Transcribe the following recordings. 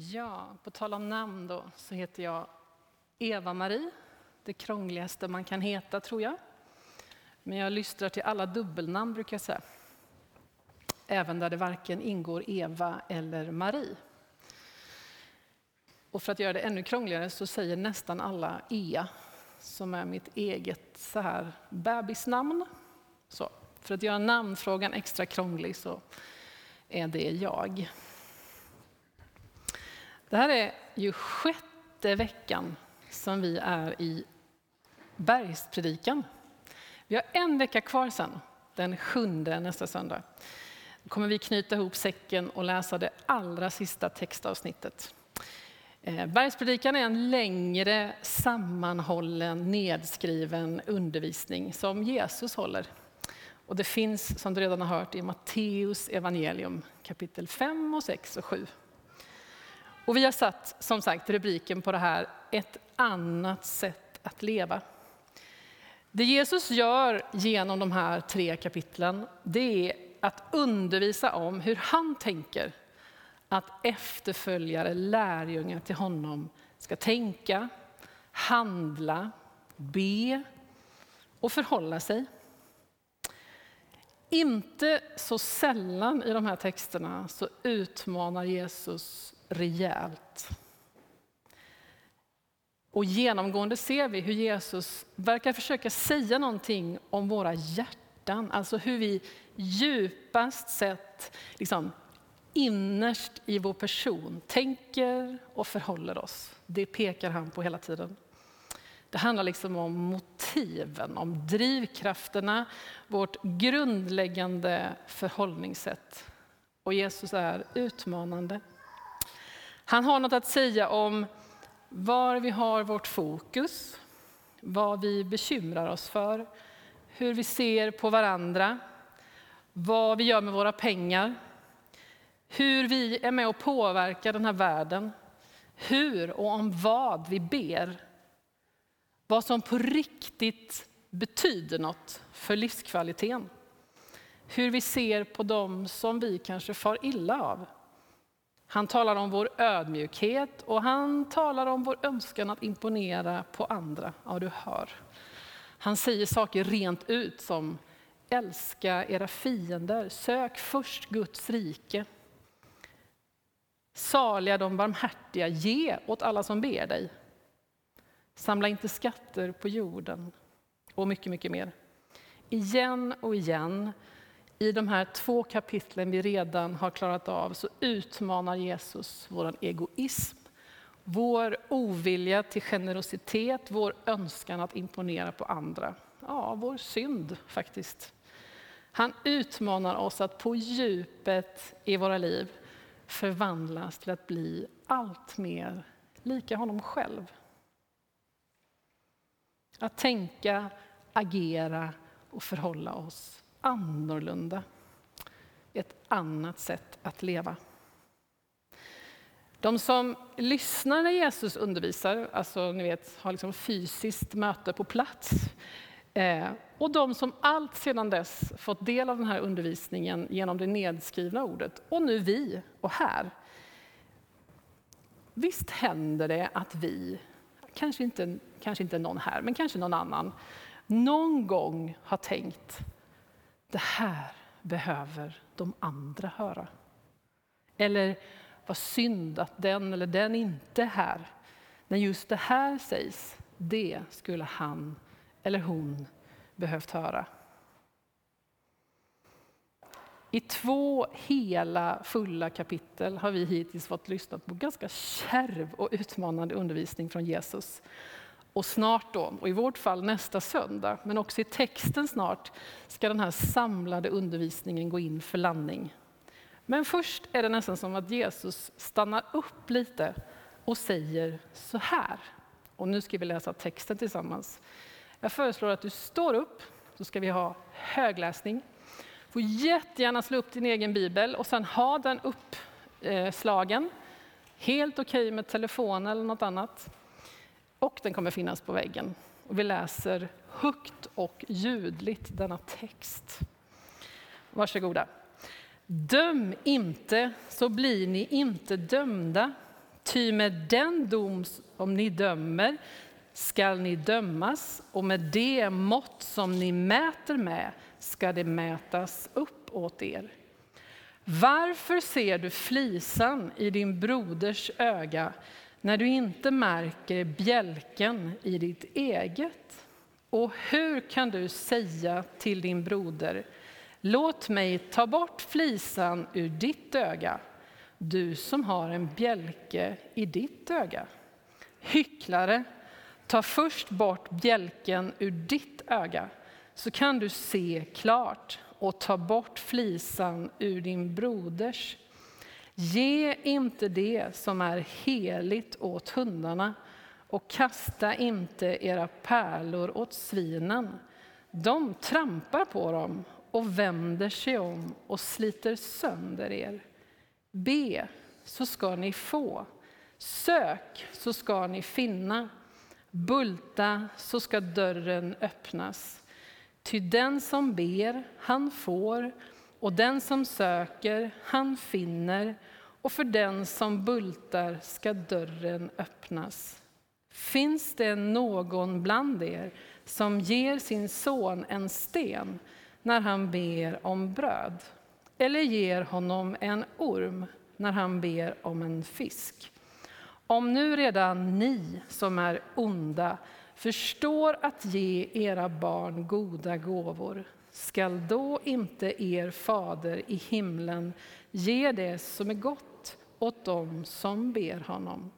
Ja, på tal om namn då, så heter jag Eva-Marie. Det krångligaste man kan heta, tror jag. Men jag lystrar till alla dubbelnamn, brukar jag säga. Även där det varken ingår Eva eller Marie. Och för att göra det ännu krångligare så säger nästan alla Ea, som är mitt eget så här bebisnamn. Så, för att göra namnfrågan extra krånglig så är det jag. Det här är ju sjätte veckan som vi är i bergspredikan. Vi har en vecka kvar sen, den sjunde nästa söndag. Då kommer vi knyta ihop säcken och läsa det allra sista textavsnittet. Eh, bergspredikan är en längre sammanhållen, nedskriven undervisning som Jesus håller. Och det finns, som du redan har hört, i Matteus evangelium kapitel 5, och 6 och 7. Och vi har satt som sagt rubriken på det här, ett annat sätt att leva. Det Jesus gör genom de här tre kapitlen, det är att undervisa om hur han tänker att efterföljare, lärjungar till honom ska tänka, handla, be och förhålla sig. Inte så sällan i de här texterna så utmanar Jesus rejält. Och genomgående ser vi hur Jesus verkar försöka säga någonting om våra hjärtan, alltså hur vi djupast sett, liksom, innerst i vår person tänker och förhåller oss. Det pekar han på hela tiden. Det handlar liksom om motiven, om drivkrafterna, vårt grundläggande förhållningssätt. Och Jesus är utmanande. Han har något att säga om var vi har vårt fokus, vad vi bekymrar oss för, hur vi ser på varandra, vad vi gör med våra pengar, hur vi är med och påverkar den här världen, hur och om vad vi ber, vad som på riktigt betyder något för livskvaliteten, hur vi ser på dem som vi kanske far illa av han talar om vår ödmjukhet och han talar om vår önskan att imponera på andra. Ja, du hör. Han säger saker rent ut som älska era fiender, sök först Guds rike. Saliga de barmhärtiga, ge åt alla som ber dig. Samla inte skatter på jorden och mycket, mycket mer. Igen och igen i de här två kapitlen vi redan har klarat av så utmanar Jesus vår egoism, vår ovilja till generositet, vår önskan att imponera på andra. Ja, vår synd faktiskt. Han utmanar oss att på djupet i våra liv förvandlas till att bli allt mer lika honom själv. Att tänka, agera och förhålla oss annorlunda. Ett annat sätt att leva. De som lyssnar när Jesus undervisar, alltså ni vet, har liksom fysiskt möte på plats, eh, och de som allt sedan dess fått del av den här undervisningen genom det nedskrivna ordet, och nu vi och här. Visst händer det att vi, kanske inte, kanske inte någon här, men kanske någon annan, någon gång har tänkt det här behöver de andra höra. Eller vad synd att den eller den inte är här. När just det här sägs, det skulle han eller hon behövt höra. I två hela fulla kapitel har vi hittills fått lyssna på ganska kärv och utmanande undervisning från Jesus. Och snart då, och i vårt fall nästa söndag, men också i texten snart, ska den här samlade undervisningen gå in för landning. Men först är det nästan som att Jesus stannar upp lite och säger så här. Och nu ska vi läsa texten tillsammans. Jag föreslår att du står upp, så ska vi ha högläsning. Du får jättegärna slå upp din egen bibel och sen ha den uppslagen. Helt okej okay med telefon eller något annat och den kommer finnas på väggen. Och vi läser högt och ljudligt denna text. Varsågoda. Döm inte, så blir ni inte dömda. Ty med den dom som ni dömer skall ni dömas och med det mått som ni mäter med ska det mätas upp åt er. Varför ser du flisan i din broders öga när du inte märker bjälken i ditt eget? Och hur kan du säga till din broder, låt mig ta bort flisan ur ditt öga, du som har en bjälke i ditt öga? Hycklare, ta först bort bjälken ur ditt öga, så kan du se klart och ta bort flisan ur din broders. Ge inte det som är heligt åt hundarna och kasta inte era pärlor åt svinen. De trampar på dem och vänder sig om och sliter sönder er. Be, så ska ni få. Sök, så ska ni finna. Bulta, så ska dörren öppnas. Ty den som ber, han får, och den som söker, han finner, och för den som bultar ska dörren öppnas. Finns det någon bland er som ger sin son en sten när han ber om bröd, eller ger honom en orm när han ber om en fisk? Om nu redan ni som är onda förstår att ge era barn goda gåvor, skall då inte er fader i himlen ge det som är gott åt dem som ber honom?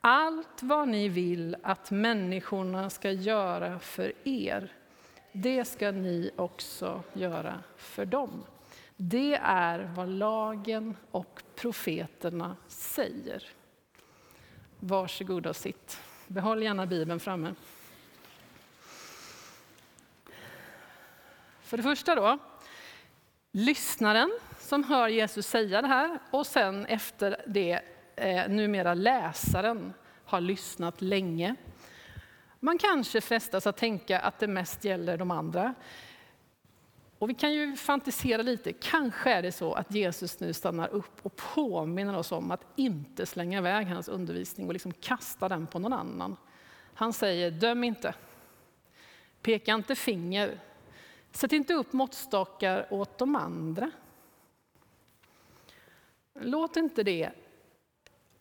Allt vad ni vill att människorna ska göra för er, det ska ni också göra för dem. Det är vad lagen och profeterna säger. Varsågod och sitt. Behåll gärna Bibeln framme. För det första då, lyssnaren som hör Jesus säga det här och sen efter det eh, numera läsaren har lyssnat länge. Man kanske frestas att tänka att det mest gäller de andra. Och vi kan ju fantisera lite. Kanske är det så att Jesus nu stannar upp och påminner oss om att inte slänga iväg hans undervisning och liksom kasta den på någon annan. Han säger, döm inte. Peka inte finger. Sätt inte upp måttstockar åt de andra. Låt inte det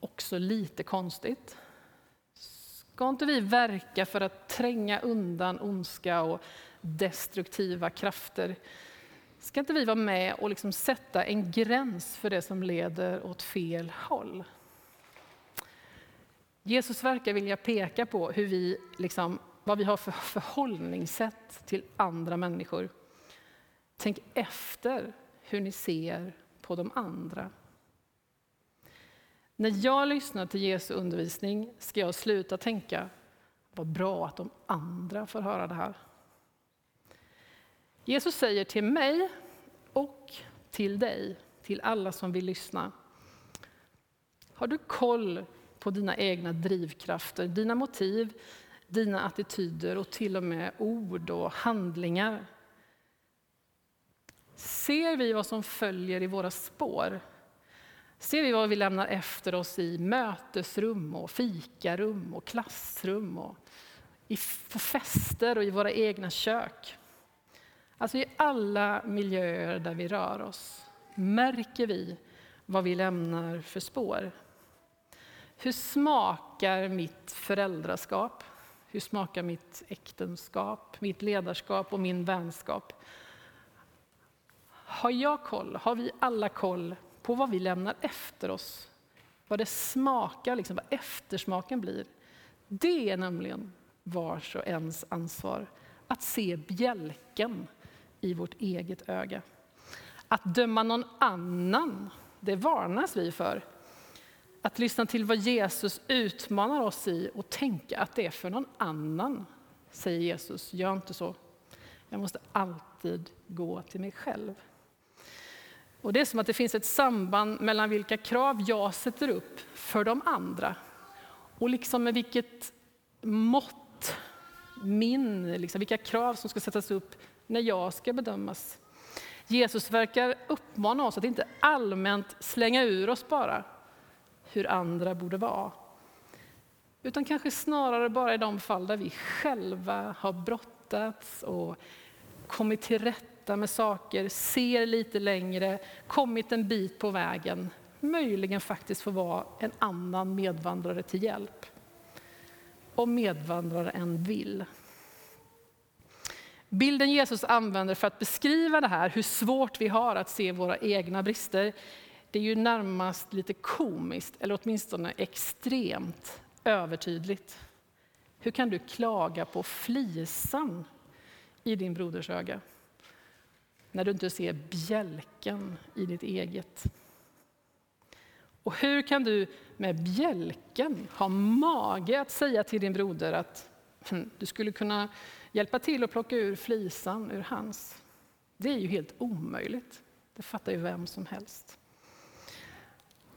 också lite konstigt? Ska inte vi verka för att tränga undan ondska och destruktiva krafter? Ska inte vi vara med och liksom sätta en gräns för det som leder åt fel håll? Jesus verkar vilja peka på hur vi, liksom, vad vi har för förhållningssätt till andra människor. Tänk efter hur ni ser på de andra. När jag lyssnar till Jesu undervisning ska jag sluta tänka, vad bra att de andra får höra det här. Jesus säger till mig och till dig, till alla som vill lyssna. Har du koll på dina egna drivkrafter, dina motiv, dina attityder och till och med ord och handlingar? Ser vi vad som följer i våra spår? Ser vi vad vi lämnar efter oss i mötesrum och fikarum och klassrum och på fester och i våra egna kök? Alltså i alla miljöer där vi rör oss märker vi vad vi lämnar för spår. Hur smakar mitt föräldraskap? Hur smakar mitt äktenskap, mitt ledarskap och min vänskap? Har jag koll? Har vi alla koll på vad vi lämnar efter oss? Vad det smakar, liksom, vad eftersmaken blir. Det är nämligen vars och ens ansvar. Att se bjälken i vårt eget öga. Att döma någon annan, det varnas vi för. Att lyssna till vad Jesus utmanar oss i och tänka att det är för någon annan, säger Jesus. Gör inte så. Jag måste alltid gå till mig själv. Och Det är som att det finns ett samband mellan vilka krav jag sätter upp för de andra och liksom med vilket mått, min, liksom, vilka krav som ska sättas upp när jag ska bedömas. Jesus verkar uppmana oss att inte allmänt slänga ur oss bara hur andra borde vara. Utan kanske snarare bara i de fall där vi själva har brottats och kommit till rätta med saker, ser lite längre, kommit en bit på vägen, möjligen faktiskt få vara en annan medvandrare till hjälp. Om medvandraren vill. Bilden Jesus använder för att beskriva det här, hur svårt vi har att se våra egna brister, det är ju närmast lite komiskt, eller åtminstone extremt övertydligt. Hur kan du klaga på flisan i din broders öga när du inte ser bjälken i ditt eget? Och hur kan du med bjälken ha mage att säga till din broder att hm, du skulle kunna hjälpa till att plocka ur flisan ur hans? Det är ju helt omöjligt. Det fattar ju vem som helst.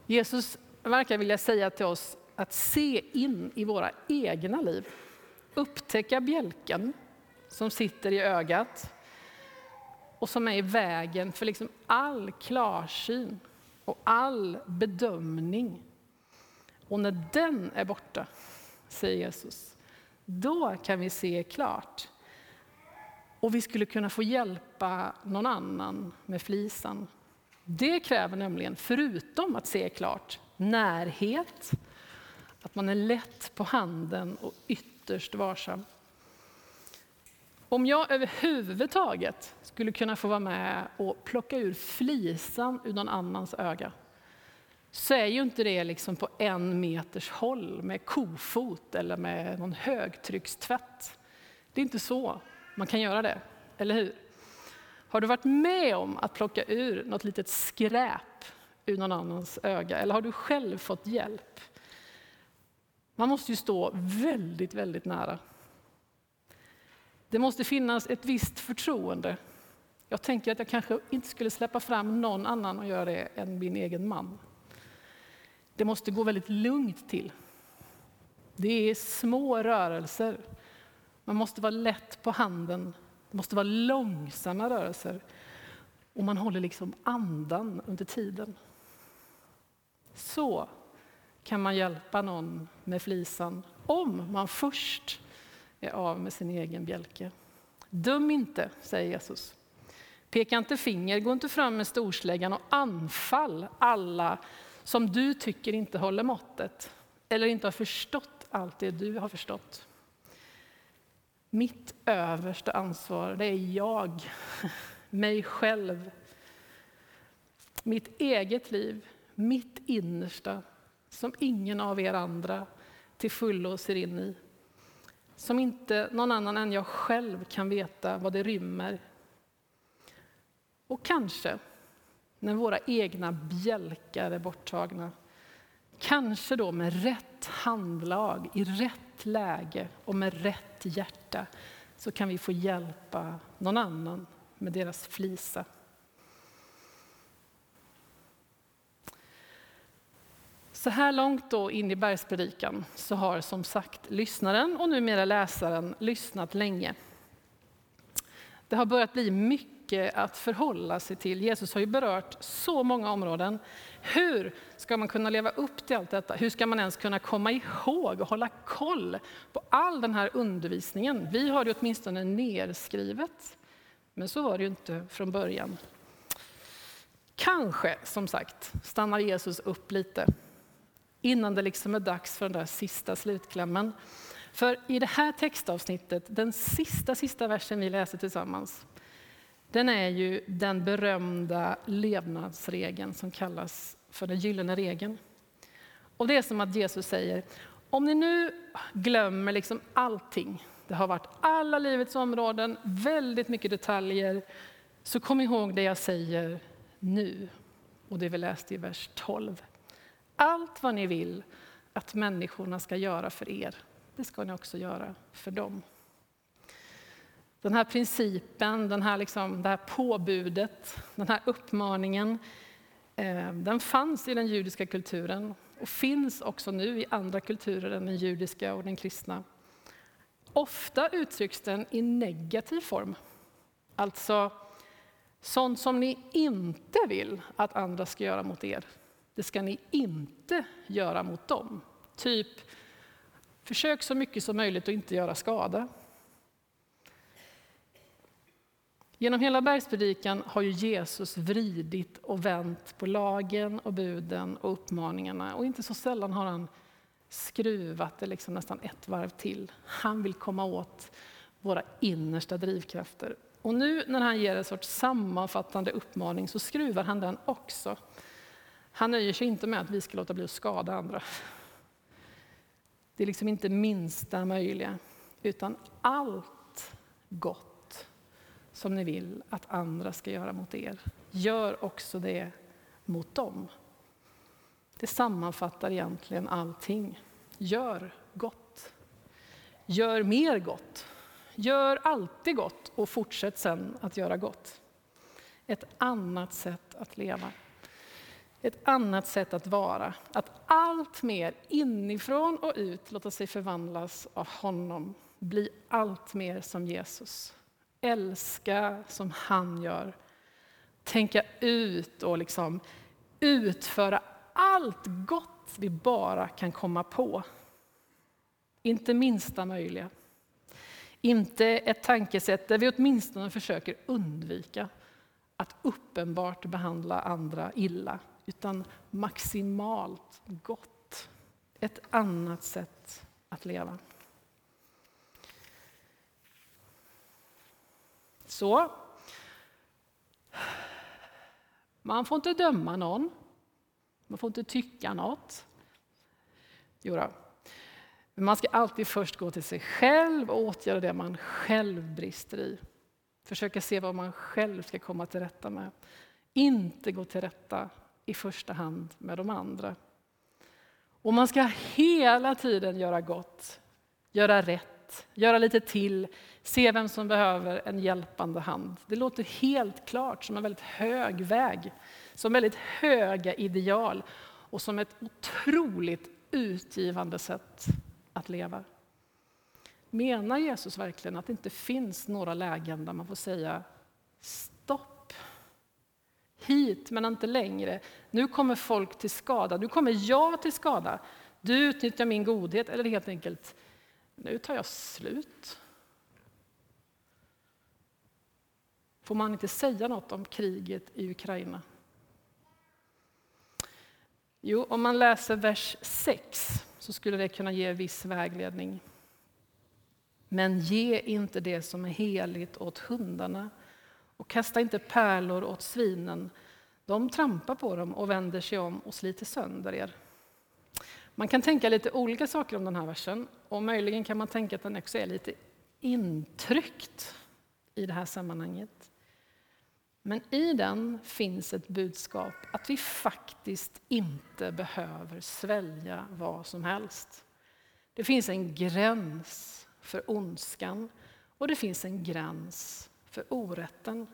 Jesus verkar vilja säga till oss att se in i våra egna liv. Upptäcka bjälken som sitter i ögat och som är i vägen för liksom all klarsyn och all bedömning. Och när den är borta, säger Jesus, då kan vi se klart. Och vi skulle kunna få hjälpa någon annan med flisan. Det kräver nämligen, förutom att se klart, närhet, att man är lätt på handen och ytterst varsam. Om jag överhuvudtaget skulle kunna få vara med och plocka ur flisan ur någon annans öga, så är ju inte det liksom på en meters håll med kofot eller med någon högtryckstvätt. Det är inte så man kan göra det, eller hur? Har du varit med om att plocka ur något litet skräp ur någon annans öga, eller har du själv fått hjälp? Man måste ju stå väldigt, väldigt nära. Det måste finnas ett visst förtroende. Jag tänker att jag kanske inte skulle släppa fram någon annan och göra det än min egen man. Det måste gå väldigt lugnt till. Det är små rörelser. Man måste vara lätt på handen. Det måste vara långsamma rörelser. Och man håller liksom andan under tiden. Så kan man hjälpa någon med flisan om man först är av med sin egen bjälke. Döm inte, säger Jesus. Peka inte finger, gå inte fram med storsläggan och anfall alla som du tycker inte håller måttet eller inte har förstått allt det du har förstått. Mitt översta ansvar, det är jag, mig själv. Mitt eget liv, mitt innersta, som ingen av er andra till fullo ser in i. Som inte någon annan än jag själv kan veta vad det rymmer. Och kanske, när våra egna bjälkar är borttagna, kanske då med rätt handlag, i rätt läge och med rätt hjärta, så kan vi få hjälpa någon annan med deras flisa. Så här långt då in i bergspredikan så har som sagt lyssnaren och numera läsaren lyssnat länge. Det har börjat bli mycket att förhålla sig till. Jesus har ju berört så många områden. Hur ska man kunna leva upp till allt detta? Hur ska man ens kunna komma ihåg och hålla koll på all den här undervisningen? Vi har det åtminstone nerskrivet, men så var det ju inte från början. Kanske, som sagt, stannar Jesus upp lite innan det liksom är dags för den där sista slutklämmen. För i det här textavsnittet, den sista, sista versen vi läser tillsammans, den är ju den berömda levnadsregeln som kallas för den gyllene regeln. Och det är som att Jesus säger, om ni nu glömmer liksom allting, det har varit alla livets områden, väldigt mycket detaljer, så kom ihåg det jag säger nu. Och det vi läste i vers 12. Allt vad ni vill att människorna ska göra för er, det ska ni också göra för dem. Den här principen, den här liksom, det här påbudet, den här uppmaningen, eh, den fanns i den judiska kulturen och finns också nu i andra kulturer än den judiska och den kristna. Ofta uttrycks den i negativ form. Alltså, sånt som ni inte vill att andra ska göra mot er, det ska ni inte göra mot dem. Typ, försök så mycket som möjligt att inte göra skada. Genom hela bergspredikan har ju Jesus vridit och vänt på lagen och buden och uppmaningarna. Och inte så sällan har han skruvat det liksom nästan ett varv till. Han vill komma åt våra innersta drivkrafter. Och nu när han ger en sorts sammanfattande uppmaning så skruvar han den också. Han nöjer sig inte med att vi ska låta bli att skada andra. Det är liksom inte minsta möjliga, utan allt gott som ni vill att andra ska göra mot er. Gör också det mot dem. Det sammanfattar egentligen allting. Gör gott. Gör mer gott. Gör alltid gott och fortsätt sen att göra gott. Ett annat sätt att leva. Ett annat sätt att vara. Att allt mer inifrån och ut låta sig förvandlas av honom. Bli allt mer som Jesus. Älska som han gör. Tänka ut och liksom utföra allt gott vi bara kan komma på. Inte minsta möjliga. Inte ett tankesätt där vi åtminstone försöker undvika att uppenbart behandla andra illa, utan maximalt gott. Ett annat sätt att leva. Så. Man får inte döma någon. Man får inte tycka något. Jo då. Men man ska alltid först gå till sig själv och åtgärda det man själv brister i. Försöka se vad man själv ska komma till rätta med. Inte gå till rätta i första hand med de andra. Och man ska hela tiden göra gott, göra rätt, göra lite till, se vem som behöver en hjälpande hand. Det låter helt klart som en väldigt hög väg, som väldigt höga ideal och som ett otroligt utgivande sätt att leva. Menar Jesus verkligen att det inte finns några lägen där man får säga stopp? Hit men inte längre. Nu kommer folk till skada. Nu kommer jag till skada. Du utnyttjar min godhet eller helt enkelt, nu tar jag slut. Får man inte säga något om kriget i Ukraina? Jo, om man läser vers 6 så skulle det kunna ge viss vägledning. Men ge inte det som är heligt åt hundarna och kasta inte pärlor åt svinen. De trampar på dem och vänder sig om och sliter sönder er. Man kan tänka lite olika saker om den här versen och möjligen kan man tänka att den också är lite intryckt i det här sammanhanget. Men i den finns ett budskap att vi faktiskt inte behöver svälja vad som helst. Det finns en gräns för ondskan och det finns en gräns för orätten.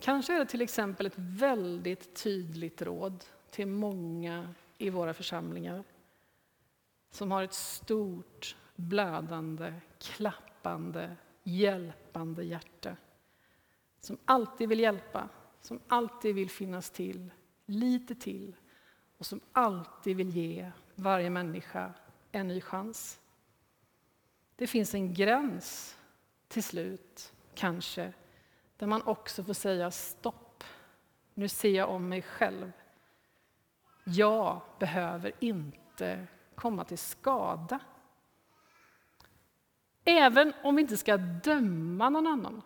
Kanske är det till exempel ett väldigt tydligt råd till många i våra församlingar som har ett stort, blödande, klappande, hjälpande hjärta som alltid vill hjälpa, som alltid vill finnas till, lite till och som alltid vill ge varje människa en ny chans. Det finns en gräns till slut, kanske, där man också får säga stopp. Nu ser jag om mig själv. Jag behöver inte komma till skada. Även om vi inte ska döma någon annan.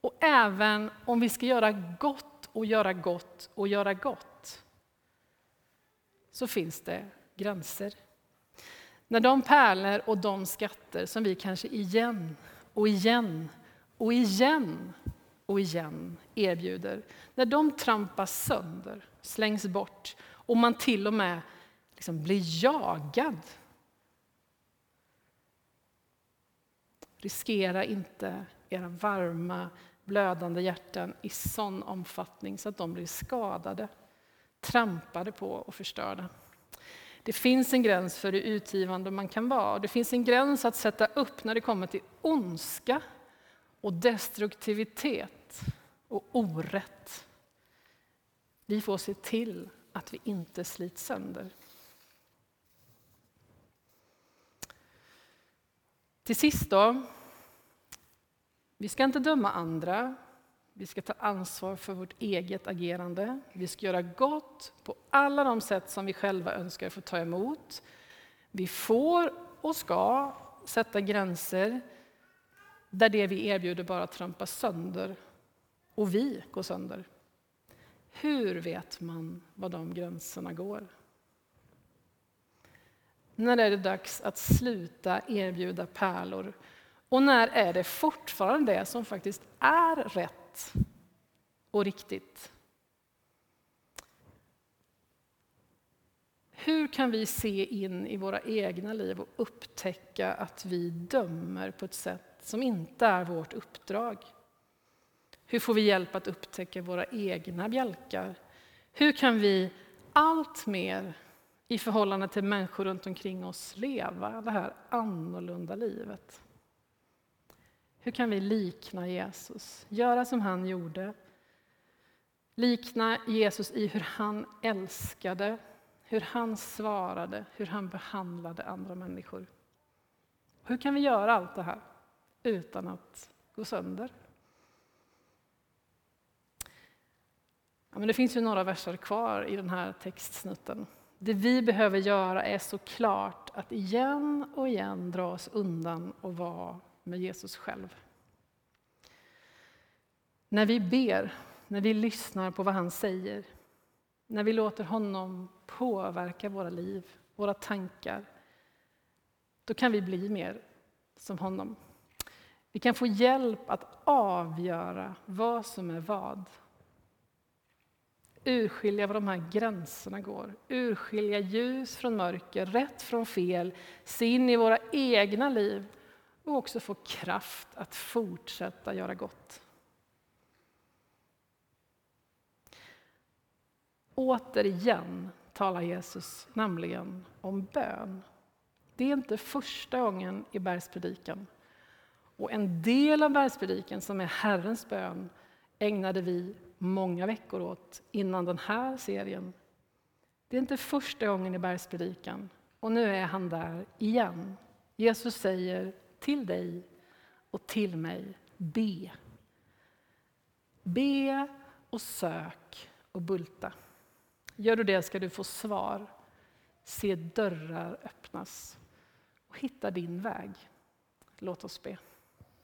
Och även om vi ska göra gott och göra gott och göra gott så finns det gränser. När de pärlor och de skatter som vi kanske igen och igen och igen och igen erbjuder, när de trampas sönder, slängs bort och man till och med liksom blir jagad. Riskera inte era varma blödande hjärtan i sån omfattning så att de blir skadade, trampade på och förstörda. Det finns en gräns för hur utgivande man kan vara. Det finns en gräns att sätta upp när det kommer till ondska och destruktivitet och orätt. Vi får se till att vi inte slits sönder. Till sist då. Vi ska inte döma andra. Vi ska ta ansvar för vårt eget agerande. Vi ska göra gott på alla de sätt som vi själva önskar få ta emot. Vi får och ska sätta gränser där det vi erbjuder bara trampas sönder och vi går sönder. Hur vet man var de gränserna går? När är det dags att sluta erbjuda pärlor? Och när är det fortfarande det som faktiskt är rätt och riktigt? Hur kan vi se in i våra egna liv och upptäcka att vi dömer på ett sätt som inte är vårt uppdrag? Hur får vi hjälp att upptäcka våra egna bjälkar? Hur kan vi allt mer i förhållande till människor runt omkring oss leva det här annorlunda livet? Hur kan vi likna Jesus, göra som han gjorde? Likna Jesus i hur han älskade, hur han svarade, hur han behandlade andra människor. Hur kan vi göra allt det här utan att gå sönder? Ja, men det finns ju några verser kvar i den här textsnutten. Det vi behöver göra är såklart att igen och igen dra oss undan och vara med Jesus själv. När vi ber, när vi lyssnar på vad han säger, när vi låter honom påverka våra liv, våra tankar, då kan vi bli mer som honom. Vi kan få hjälp att avgöra vad som är vad urskilja var de här gränserna går. Urskilja ljus från mörker, rätt från fel, se in i våra egna liv och också få kraft att fortsätta göra gott. Återigen talar Jesus nämligen om bön. Det är inte första gången i bergspredikan. Och en del av bergspredikan, som är Herrens bön, ägnade vi många veckor åt innan den här serien. Det är inte första gången i bergspredikan och nu är han där igen. Jesus säger till dig och till mig, be. Be och sök och bulta. Gör du det ska du få svar, se dörrar öppnas och hitta din väg. Låt oss be.